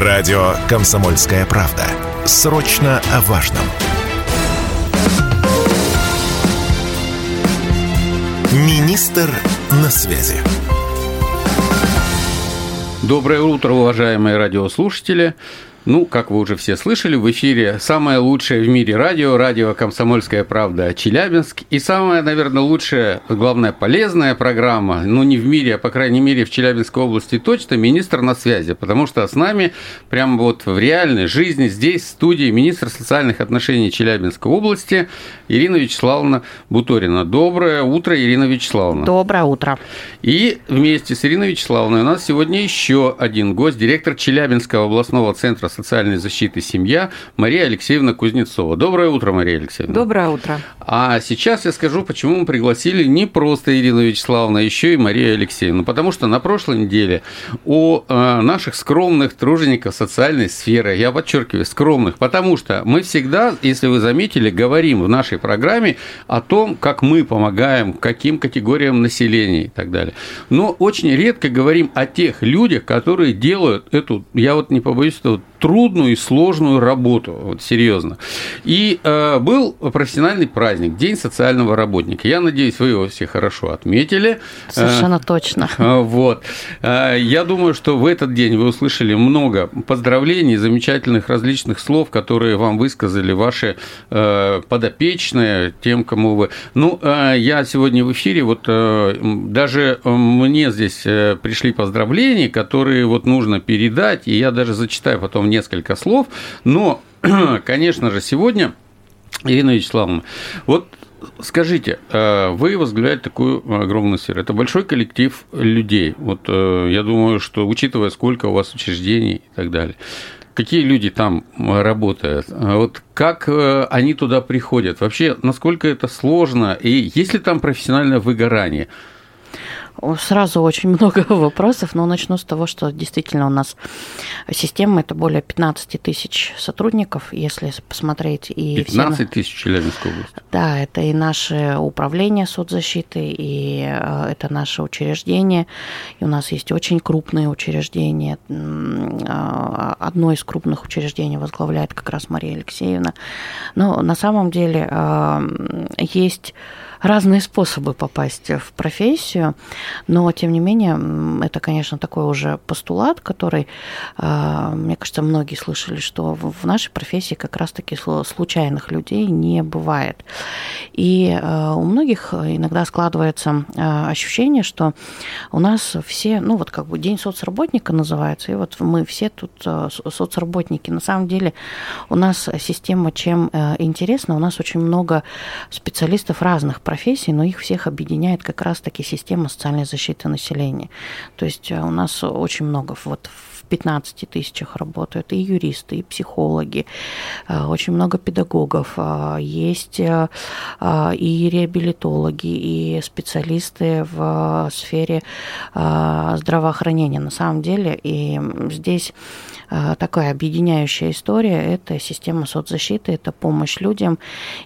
Радио «Комсомольская правда». Срочно о важном. Министр на связи. Доброе утро, уважаемые радиослушатели. Ну, как вы уже все слышали, в эфире самое лучшее в мире радио, радио «Комсомольская правда» Челябинск. И самая, наверное, лучшая, главная полезная программа, ну, не в мире, а, по крайней мере, в Челябинской области точно, министр на связи. Потому что с нами прямо вот в реальной жизни здесь, в студии, министр социальных отношений Челябинской области Ирина Вячеславовна Буторина. Доброе утро, Ирина Вячеславовна. Доброе утро. И вместе с Ириной Вячеславовной у нас сегодня еще один гость, директор Челябинского областного центра социальной защиты «Семья» Мария Алексеевна Кузнецова. Доброе утро, Мария Алексеевна. Доброе утро. А сейчас я скажу, почему мы пригласили не просто Ирину Вячеславовну, а еще и Марию Алексеевну. Потому что на прошлой неделе у э, наших скромных тружеников социальной сферы, я подчеркиваю, скромных, потому что мы всегда, если вы заметили, говорим в нашей программе о том, как мы помогаем каким категориям населения и так далее. Но очень редко говорим о тех людях, которые делают эту, я вот не побоюсь этого трудную и сложную работу, вот серьезно. И э, был профессиональный праздник, День социального работника. Я надеюсь, вы его все хорошо отметили. Совершенно э, точно. Э, вот. Э, я думаю, что в этот день вы услышали много поздравлений, замечательных различных слов, которые вам высказали ваши э, подопечные, тем, кому вы. Ну, э, я сегодня в эфире, вот э, даже мне здесь э, пришли поздравления, которые вот нужно передать, и я даже зачитаю потом несколько слов, но, конечно же, сегодня, Ирина Вячеславовна, вот Скажите, э, вы возглавляете такую огромную сферу. Это большой коллектив людей. Вот э, я думаю, что учитывая, сколько у вас учреждений и так далее, какие люди там работают, вот как э, они туда приходят, вообще, насколько это сложно, и есть ли там профессиональное выгорание? Сразу очень много вопросов, но начну с того, что действительно у нас система это более 15 тысяч сотрудников, если посмотреть. И 15 тысяч в Челябинской области? Да, это и наше управление соцзащиты, и э, это наше учреждение. И у нас есть очень крупные учреждения. А, одно из крупных учреждений возглавляет как раз Мария Алексеевна. Но на самом деле э, есть разные способы попасть в профессию, но тем не менее это, конечно, такой уже постулат, который, а, мне кажется, многие слышали, что в нашей профессии как раз-таки случайных людей не бывает. И а, у многих иногда складывается а, ощущение, что у нас все, ну вот как бы день соцработника называется, и вот мы все тут соцработники. На самом деле у нас система чем интересна, у нас очень много специалистов разных профессий, но их всех объединяет как раз-таки система социальной защиты населения. То есть э, у нас очень много вот в 15 тысячах работают и юристы, и психологи, э, очень много педагогов, э, есть и реабилитологи, и специалисты в сфере здравоохранения на самом деле. И здесь Э, такая объединяющая история – это система соцзащиты, это помощь людям.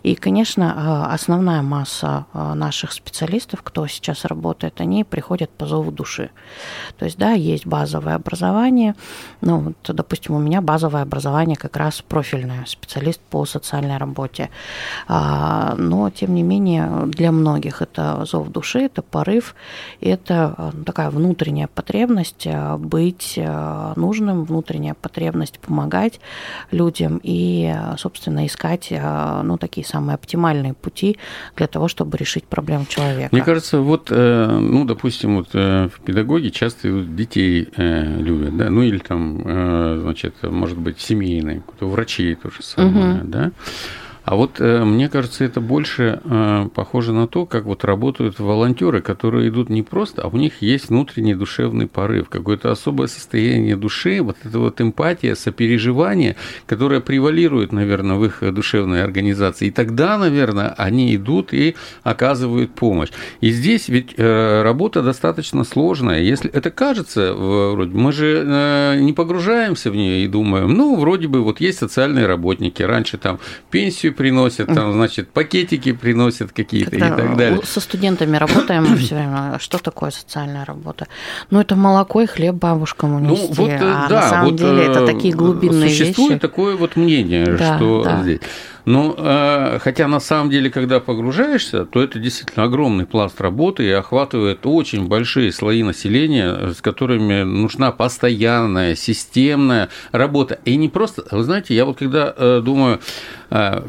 И, конечно, э, основная масса э, наших специалистов, кто сейчас работает, они приходят по зову души. То есть, да, есть базовое образование. Ну, вот, допустим, у меня базовое образование как раз профильное, специалист по социальной работе. А, но, тем не менее, для многих это зов души, это порыв, это такая внутренняя потребность быть нужным, внутренняя потребность помогать людям и, собственно, искать э, ну, такие самые оптимальные пути для того, чтобы решить проблему человека. Мне кажется, вот, э, ну, допустим, вот э, в педагоге часто детей любят, да, ну или там, значит, может быть, семейные, врачи то же самое, угу. да. А вот э, мне кажется, это больше э, похоже на то, как вот работают волонтеры, которые идут не просто, а у них есть внутренний душевный порыв, какое-то особое состояние души, вот эта вот эмпатия, сопереживание, которое превалирует, наверное, в их душевной организации. И тогда, наверное, они идут и оказывают помощь. И здесь ведь э, работа достаточно сложная. Если это кажется, вроде мы же не погружаемся в нее и думаем, ну, вроде бы вот есть социальные работники, раньше там пенсию приносят, там, значит, пакетики приносят какие-то и так далее. Со студентами работаем мы все время. Что такое социальная работа? Ну, это молоко и хлеб бабушкам унести. Ну, вот, а да, на самом вот, деле это такие глубинные существует вещи. Существует такое вот мнение, да, что да. здесь. Ну, э, хотя на самом деле, когда погружаешься, то это действительно огромный пласт работы и охватывает очень большие слои населения, с которыми нужна постоянная, системная работа. И не просто, вы знаете, я вот когда э, думаю, э,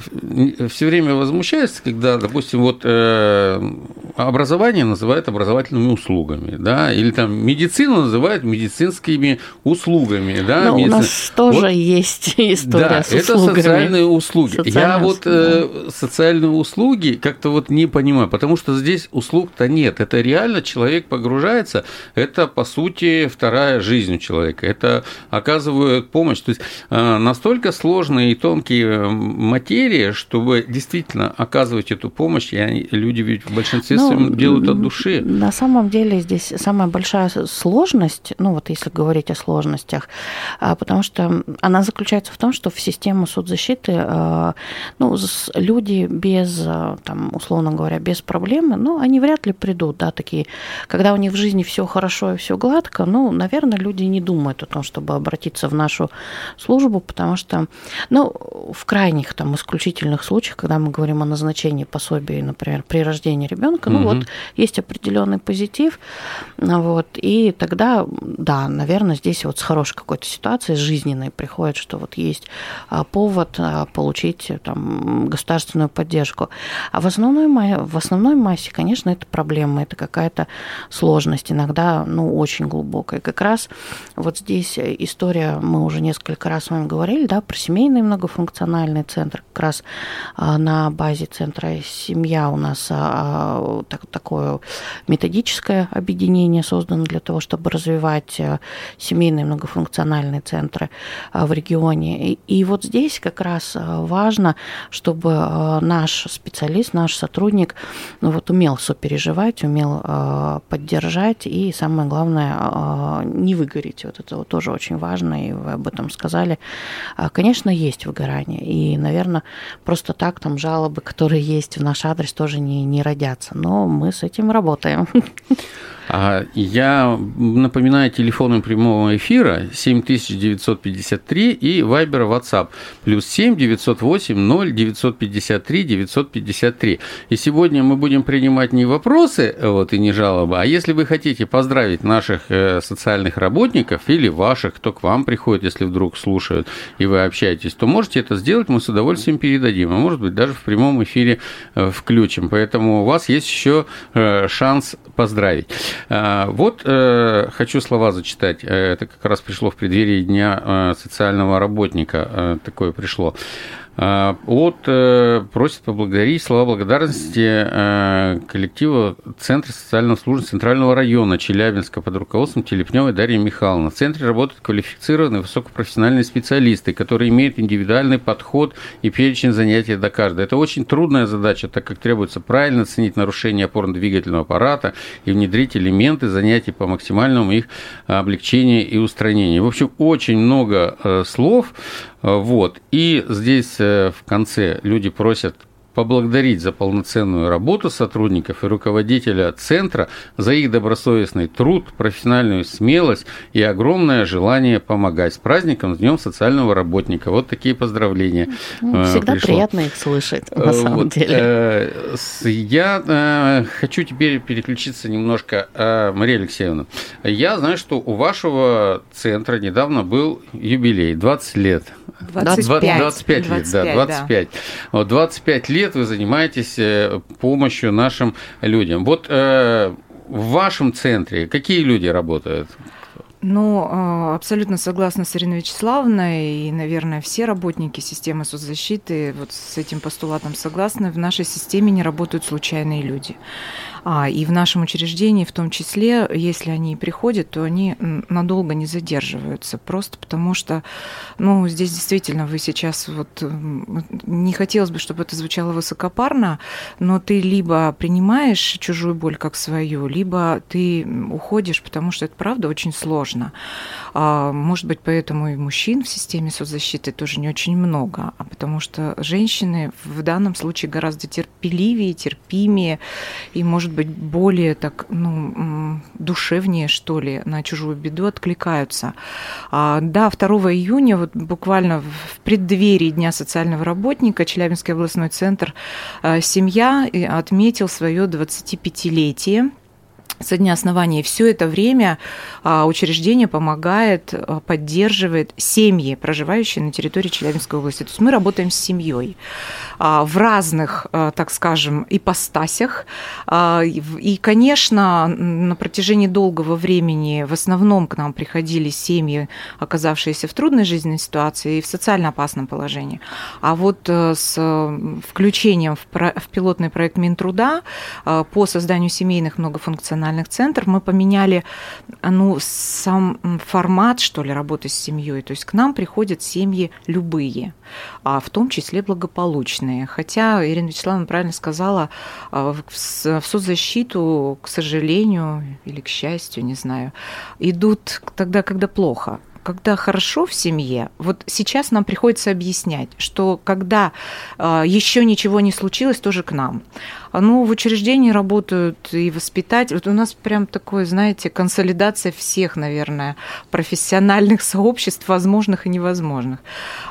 все время возмущаюсь, когда, допустим, вот образование называют образовательными услугами, да, или там медицину называют медицинскими услугами, да. Но медицин... у нас тоже вот, есть история да, с услугами. это социальные услуги. Социальные я вот э, социальные услуги как-то вот не понимаю, потому что здесь услуг-то нет. Это реально человек погружается, это по сути вторая жизнь у человека. Это оказывает помощь. То есть э, настолько сложные и тонкие э, материи, чтобы действительно оказывать эту помощь, и они, люди ведь в большинстве ну, своем делают от души. На самом деле здесь самая большая сложность, ну вот если говорить о сложностях, а, потому что она заключается в том, что в систему соцзащиты э, ну, люди без, э, там, условно говоря, без проблемы, ну, они вряд ли придут, да, такие, когда у них в жизни все хорошо и все гладко, ну, наверное, люди не думают о том, чтобы обратиться в нашу службу, потому что, ну, в крайних, там, исключительных случаях, когда мы говорим о назначении пособий, например, при рождении ребенка, ну, вот есть определенный позитив, вот, и тогда, да, наверное, здесь вот с хорошей какой-то ситуацией, с жизненной приходит, что вот есть а, повод а, получить там, государственную поддержку. А в основной, в основной массе, конечно, это проблема, это какая-то сложность, иногда ну, очень глубокая. Как раз вот здесь история, мы уже несколько раз с вами говорили, да, про семейный многофункциональный центр. Как раз а, на базе центра «Семья» у нас а, так, такое методическое объединение создано для того, чтобы развивать а, семейные многофункциональные центры в регионе. И, и вот здесь как раз важно чтобы э, наш специалист, наш сотрудник ну, вот, умел сопереживать, умел э, поддержать и, самое главное, э, не выгореть. Вот это вот тоже очень важно, и вы об этом сказали. Конечно, есть выгорание, и, наверное, просто так там жалобы, которые есть в наш адрес, тоже не, не родятся, но мы с этим работаем. А Я напоминаю телефоны прямого эфира 7953 и Viber WhatsApp плюс 7 908 0 953 953. И сегодня мы будем принимать не вопросы вот, и не жалобы, а если вы хотите поздравить наших э, социальных работников или ваших, кто к вам приходит, если вдруг слушают и вы общаетесь, то можете это сделать, мы с удовольствием передадим, а может быть даже в прямом эфире э, включим. Поэтому у вас есть еще э, шанс поздравить. А, вот э, хочу слова зачитать. Э, это как раз пришло в преддверии Дня э, социального работника. Такое пришло. А, от э, просит поблагодарить слова благодарности э, коллектива Центра социального службы Центрального района Челябинска под руководством Телепневой Дарьи Михайловны. В центре работают квалифицированные высокопрофессиональные специалисты, которые имеют индивидуальный подход и перечень занятий до каждого. Это очень трудная задача, так как требуется правильно оценить нарушение опорно-двигательного аппарата и внедрить элементы занятий по максимальному их облегчению и устранению. В общем, очень много э, слов, вот. И здесь э, в конце люди просят поблагодарить за полноценную работу сотрудников и руководителя центра, за их добросовестный труд, профессиональную смелость и огромное желание помогать. С праздником, с Днем социального работника. Вот такие поздравления. Ну, э, всегда пришло. приятно их слышать, на э, самом вот. деле. Я хочу теперь переключиться немножко, Мария Алексеевна. Я знаю, что у вашего центра недавно был юбилей, 20 лет. 25. 25 лет, 25, да, 25. Да. Вот 25 лет вы занимаетесь э, помощью нашим людям. Вот э, в вашем центре какие люди работают? Ну, э, абсолютно согласна с Ириной Вячеславовной, и, наверное, все работники системы соцзащиты вот с этим постулатом согласны. В нашей системе не работают случайные люди. А, и в нашем учреждении, в том числе, если они приходят, то они надолго не задерживаются, просто потому что, ну, здесь действительно вы сейчас вот не хотелось бы, чтобы это звучало высокопарно, но ты либо принимаешь чужую боль как свою, либо ты уходишь, потому что это правда очень сложно. А, может быть, поэтому и мужчин в системе соцзащиты тоже не очень много, а потому что женщины в данном случае гораздо терпеливее, терпимее и, может быть, более так, ну, душевнее, что ли, на чужую беду откликаются. А, да, 2 июня, вот буквально в преддверии Дня социального работника, Челябинский областной центр а, «Семья» отметил свое 25-летие со дня основания. все это время а, учреждение помогает, а, поддерживает семьи, проживающие на территории Челябинской области. То есть мы работаем с семьей а, в разных, так скажем, ипостасях. И, конечно, на протяжении долгого времени в основном к нам приходили семьи, оказавшиеся в трудной жизненной ситуации и в социально опасном положении. А вот э, с включением в пилотный проект Минтруда по созданию семейных многофункциональных профессиональных центров мы поменяли ну, сам формат, что ли, работы с семьей. То есть к нам приходят семьи любые, а в том числе благополучные. Хотя Ирина Вячеславовна правильно сказала, а, в соцзащиту, к сожалению, или к счастью, не знаю, идут тогда, когда плохо когда хорошо в семье, вот сейчас нам приходится объяснять, что когда э, еще ничего не случилось, тоже к нам. Ну, в учреждении работают и воспитатели. Вот у нас прям такое, знаете, консолидация всех, наверное, профессиональных сообществ, возможных и невозможных.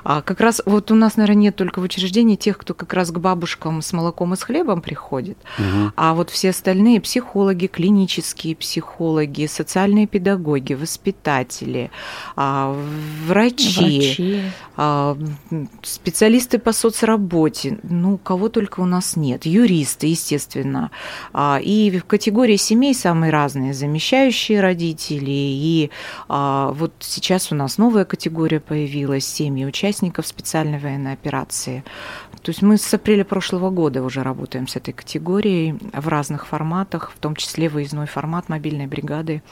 А как раз вот у нас, наверное, нет только в учреждении тех, кто как раз к бабушкам с молоком и с хлебом приходит, угу. а вот все остальные психологи, клинические психологи, социальные педагоги, воспитатели, а, врачи, врачи. А, специалисты по соцработе, ну, кого только у нас нет, юристы, естественно. А, и в категории семей самые разные, замещающие родители, и вот сейчас у нас новая категория появилась, семьи участников специальной военной операции. То есть мы с апреля прошлого года уже работаем с этой категорией в разных форматах, в том числе выездной формат мобильной бригады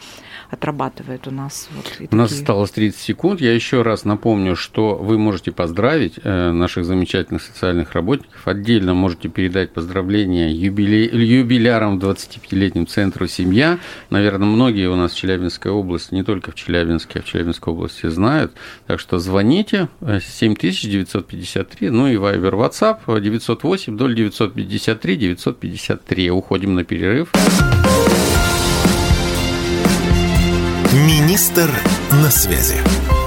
отрабатывает у нас. Вот у такие... нас осталось 30 секунд. Я еще раз напомню, что вы можете поздравить э, наших замечательных социальных работников. Отдельно можете передать поздравления юбилей... юбилярам 25-летним центру «Семья». Наверное, многие у нас в Челябинской области, не только в Челябинске, а в Челябинской области знают. Так что звоните 7953, э, ну и Вайбер WhatsApp 908 0953 953. Уходим на перерыв. Министр на связи.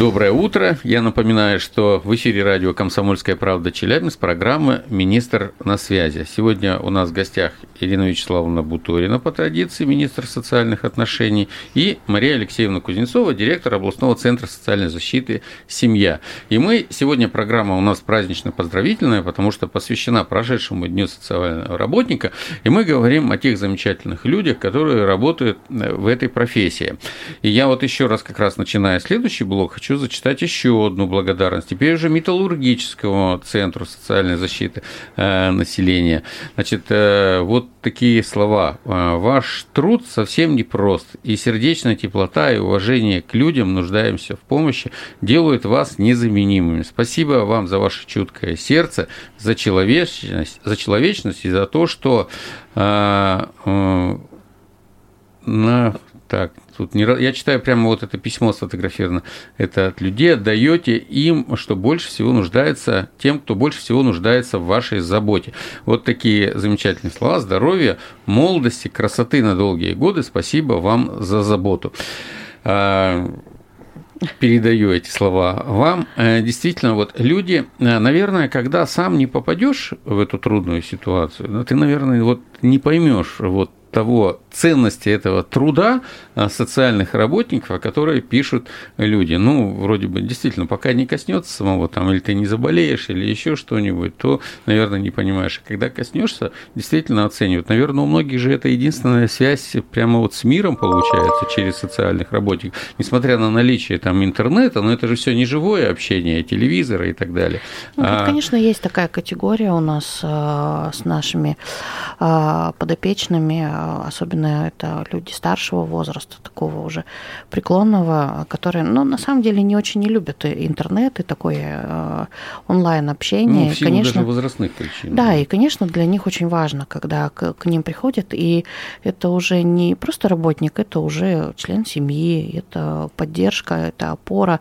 Доброе утро. Я напоминаю, что в эфире радио «Комсомольская правда» Челябинск, программа «Министр на связи». Сегодня у нас в гостях Ирина Вячеславовна Буторина, по традиции, министр социальных отношений, и Мария Алексеевна Кузнецова, директор областного центра социальной защиты «Семья». И мы, сегодня программа у нас празднично-поздравительная, потому что посвящена прошедшему Дню социального работника, и мы говорим о тех замечательных людях, которые работают э, в этой профессии. И я вот еще раз как раз начиная следующий блок хочу хочу зачитать еще одну благодарность. Теперь уже металлургическому центру социальной защиты э, населения. Значит, э, вот такие слова. Э, Ваш труд совсем непрост, и сердечная теплота и уважение к людям, нуждаемся в помощи, делают вас незаменимыми. Спасибо вам за ваше чуткое сердце, за человечность, за человечность и за то, что э, э, на так, тут не, я читаю прямо вот это письмо сфотографировано. Это от людей отдаете им, что больше всего нуждается, тем, кто больше всего нуждается в вашей заботе. Вот такие замечательные слова. Здоровья, молодости, красоты на долгие годы. Спасибо вам за заботу а, передаю эти слова вам. Э, действительно, вот люди, э, наверное, когда сам не попадешь в эту трудную ситуацию, ну, ты, наверное, вот не поймешь вот того ценности этого труда а, социальных работников, о которой пишут люди. Ну, вроде бы, действительно, пока не коснется самого там, или ты не заболеешь, или еще что-нибудь, то, наверное, не понимаешь. А когда коснешься, действительно оценивают. Наверное, у многих же это единственная связь прямо вот с миром получается через социальных работников. Несмотря на наличие там интернета, но это же все не живое общение, телевизора и так далее. Ну, а... Конечно, есть такая категория у нас э, с нашими э, подопечными, особенно это люди старшего возраста, такого уже преклонного, которые, ну, на самом деле не очень не любят интернет и такое онлайн-общение. Ну, в силу конечно, даже возрастных причин. Да, и, конечно, для них очень важно, когда к, к ним приходят, и это уже не просто работник, это уже член семьи, это поддержка, это опора.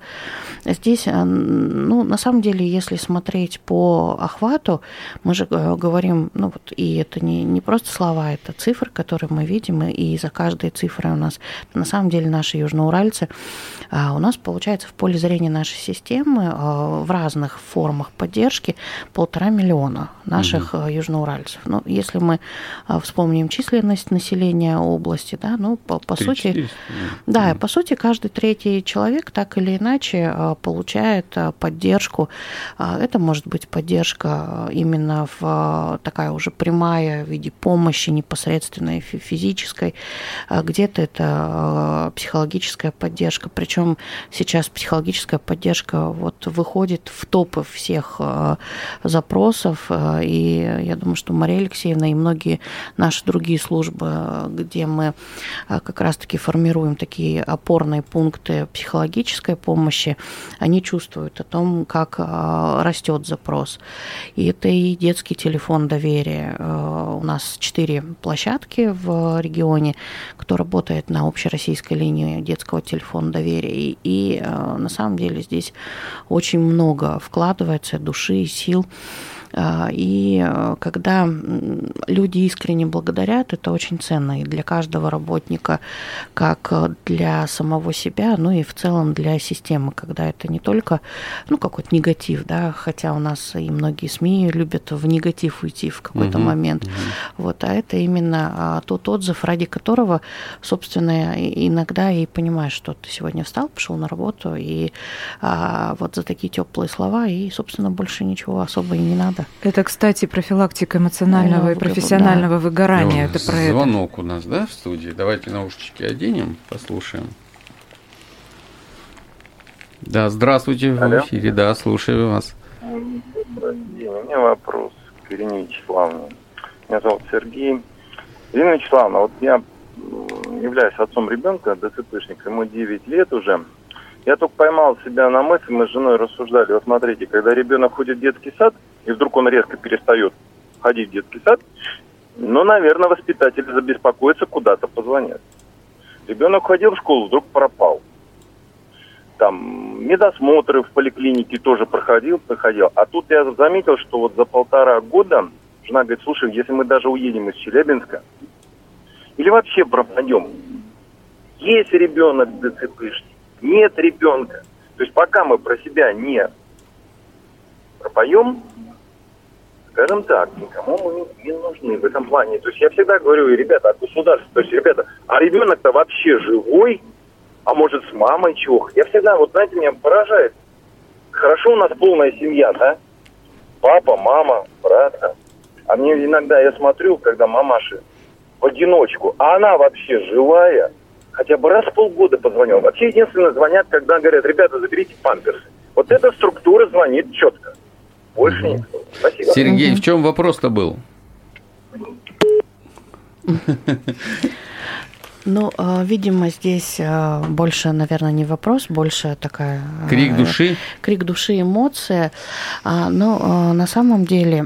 Здесь, ну, на самом деле, если смотреть по охвату, мы же э, говорим, ну вот, и это не, не просто слова, это цифры, которые мы видим, и за каждой цифрой у нас, на самом деле, наши южноуральцы, а, у нас получается в поле зрения нашей системы а, в разных формах поддержки полтора миллиона наших угу. южноуральцев. Ну, если мы вспомним численность населения области, да, ну, по, по сути, да, по сути, каждый третий человек так или иначе получает поддержку. Это может быть поддержка именно в такая уже прямая в виде помощи непосредственной физической, где-то это психологическая поддержка, причем сейчас психологическая поддержка вот выходит в топы всех запросов, и я думаю, что Мария Алексеевна и многие наши другие службы, где мы как раз-таки формируем такие опорные пункты психологической помощи, они чувствуют о том, как растет запрос. И это и детский телефон доверия. У нас четыре площадки в регионе, кто работает на общероссийской линии детского телефона доверия. И, и э, на самом деле здесь очень много вкладывается души и сил и э, когда люди искренне благодарят, это очень ценно и для каждого работника, как э, для самого себя, ну и в целом для системы, когда это не только ну, какой-то негатив, да, хотя у нас и многие СМИ любят в негатив уйти в какой-то угу, момент, угу. вот, а это именно а, тот отзыв, ради которого, собственно, иногда и понимаешь, что ты сегодня встал, пошел на работу, и а, вот за такие теплые слова, и, собственно, больше ничего особо и не надо надо. Это, кстати, профилактика эмоционального и профессионального да. выгорания. Ну, это про звонок это. у нас, да, в студии. Давайте наушнички оденем, послушаем. Да, здравствуйте, Алло. в эфире, да, слушаю вас. Добрый день, у меня вопрос к Ирине Вячеславовне. Меня зовут Сергей. Ирина Вячеславовна, вот я являюсь отцом ребенка, ДЦПшника, ему 9 лет уже. Я только поймал себя на мысли, мы с женой рассуждали. Вот смотрите, когда ребенок ходит в детский сад, и вдруг он резко перестает ходить в детский сад, ну, наверное, воспитатели забеспокоятся, куда-то позвонят. Ребенок ходил в школу, вдруг пропал. Там медосмотры в поликлинике тоже проходил, проходил. А тут я заметил, что вот за полтора года жена говорит, слушай, если мы даже уедем из Челябинска, или вообще пропадем, есть ребенок ДЦПшник, нет ребенка. То есть пока мы про себя не пропоем, скажем так, никому мы не нужны в этом плане. То есть я всегда говорю, ребята, от государства, то есть, ребята, а ребенок-то вообще живой, а может с мамой чего? Я всегда, вот знаете, меня поражает. Хорошо у нас полная семья, да? Папа, мама, брат. А мне иногда я смотрю, когда мамаши в одиночку, а она вообще живая, хотя бы раз в полгода позвонил. Вообще единственное звонят, когда говорят, ребята, заберите памперсы. Вот эта структура звонит четко. Больше угу. никто. Спасибо. Сергей, в чем вопрос-то был? Ну, а, видимо, здесь а, больше, наверное, не вопрос, больше такая... А, крик души? Крик души, эмоция. Но на самом деле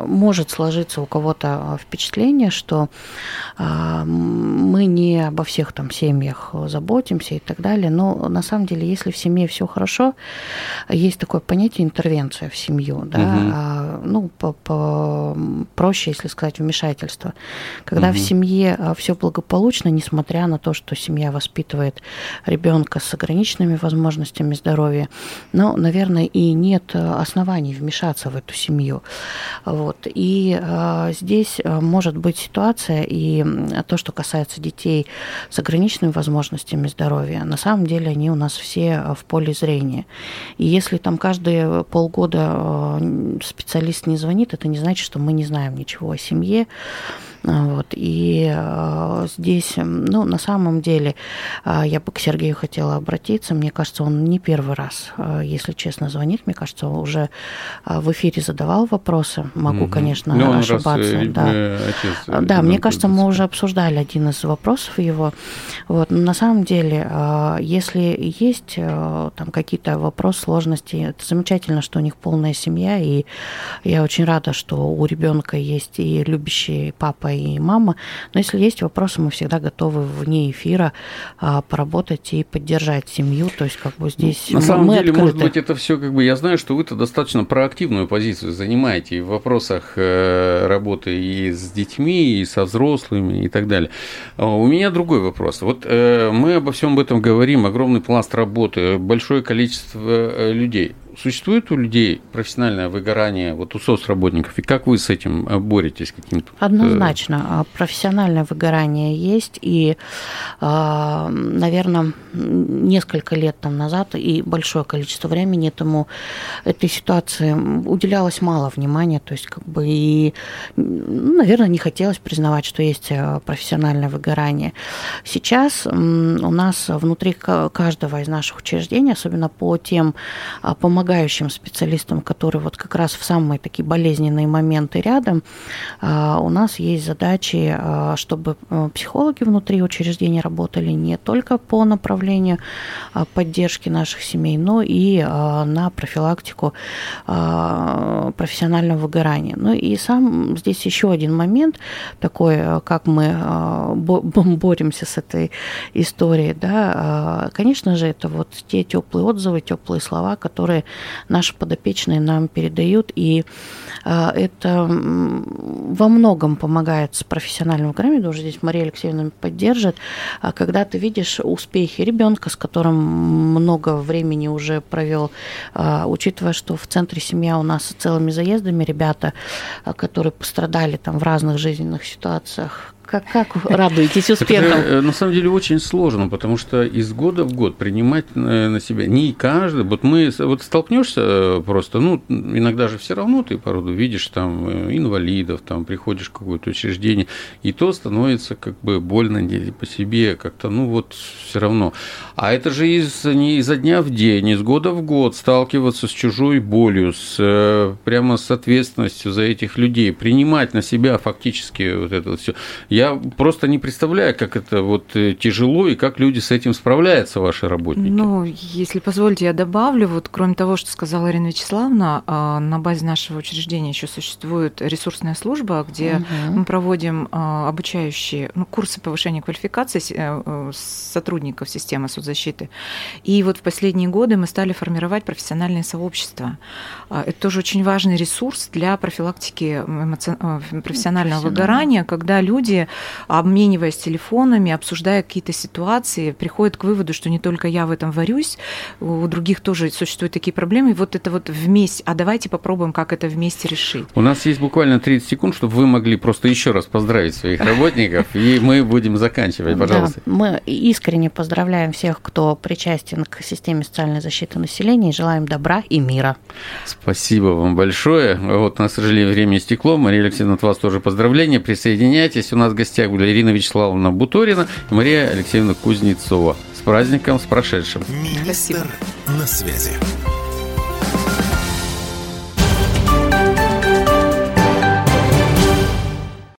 может сложиться у кого-то впечатление, что мы не обо всех там семьях заботимся и так далее. Но на самом деле, если в семье все хорошо, есть такое понятие интервенция в семью, да, угу. ну, по -по проще, если сказать, вмешательство. Когда угу. в семье все благополучно, благополучно, несмотря на то, что семья воспитывает ребенка с ограниченными возможностями здоровья. Но, наверное, и нет оснований вмешаться в эту семью. Вот. И э, здесь может быть ситуация, и то, что касается детей с ограниченными возможностями здоровья, на самом деле они у нас все в поле зрения. И если там каждые полгода специалист не звонит, это не значит, что мы не знаем ничего о семье. Вот. И э, здесь, ну, на самом деле, э, я бы к Сергею хотела обратиться. Мне кажется, он не первый раз, э, если честно, звонит. Мне кажется, он уже э, в эфире задавал вопросы. Могу, угу. конечно, Но ну, ошибаться. Раз, да, отец, да мне кажется, мы уже обсуждали один из вопросов его. Вот. Но на самом деле, э, если есть э, там какие-то вопросы, сложности, это замечательно, что у них полная семья, и я очень рада, что у ребенка есть и любящий папа, папа и мама. Но если есть вопросы, мы всегда готовы вне эфира а, поработать и поддержать семью. То есть, как бы здесь На мы, самом мы деле, открыты. может быть, это все как бы. Я знаю, что вы-то достаточно проактивную позицию занимаете в вопросах э, работы и с детьми, и со взрослыми, и так далее. А у меня другой вопрос. Вот э, мы обо всем этом говорим, огромный пласт работы, большое количество э, людей существует у людей профессиональное выгорание, вот у соцработников, и как вы с этим э, боретесь каким-то? Однозначно, а, профессиональное выгорание есть, и, а, наверное, несколько лет там назад и большое количество времени этому, этой ситуации уделялось мало внимания, то есть как бы и, наверное, не хотелось признавать, что есть э, профессиональное выгорание. Сейчас у нас внутри каждого из наших учреждений, особенно по тем а, помогающим помогающим специалистам, которые вот как раз в самые такие болезненные моменты рядом, а, у нас есть задачи, а, чтобы э, психологи внутри учреждения работали не только по направлению а, поддержки наших семей, но и на профилактику профессионального выгорания. Ну и сам здесь еще один момент такой, как мы боремся с этой историей, да, конечно же, это вот те теплые отзывы, теплые слова, которые наши подопечные нам передают, и а, это во многом помогает с профессиональным выгоранием, уже здесь Мария Алексеевна поддержит, а когда ты видишь успехи ребенка, с которым много времени уже провел, а, учитывая, что в центре семья у нас целыми заездами ребята, которые пострадали там в разных жизненных ситуациях, как, как радуетесь успехом? Это, э, на самом деле очень сложно, потому что из года в год принимать э, на себя не каждый. Вот мы вот столкнешься э, просто, ну, иногда же все равно ты породу видишь там инвалидов, там приходишь в какое-то учреждение, и то становится как бы больно по себе, как-то, ну вот все равно. А это же из, не изо дня в день, из года в год сталкиваться с чужой болью, с, прямо с ответственностью за этих людей, принимать на себя фактически вот это вот все. Я просто не представляю, как это вот э, тяжело и как люди с этим справляются, ваши работники. Ну, если позволите, я добавлю, вот кроме того, что сказала Ирина Вячеславовна, а, на базе нашего учреждения еще существует ресурсная служба, где угу. мы проводим а, обучающие ну, курсы повышения квалификации э, э, сотрудников системы соцзащиты. И вот в последние годы мы стали формировать профессиональные сообщества. А, это тоже очень важный ресурс для профилактики эмоци... профессионального выгорания, когда люди обмениваясь телефонами, обсуждая какие-то ситуации, приходит к выводу, что не только я в этом варюсь, у других тоже существуют такие проблемы. И вот это вот вместе, а давайте попробуем, как это вместе решить. У нас есть буквально 30 секунд, чтобы вы могли просто еще раз поздравить своих работников, и мы будем заканчивать, пожалуйста. Да, мы искренне поздравляем всех, кто причастен к системе социальной защиты населения, и желаем добра и мира. Спасибо вам большое. Вот у нас, к сожалению, время истекло. Мария Алексеевна, от вас тоже поздравления. Присоединяйтесь. У нас гостях были Ирина Вячеславовна Буторина и Мария Алексеевна Кузнецова. С праздником, с прошедшим. Министр Спасибо. на связи.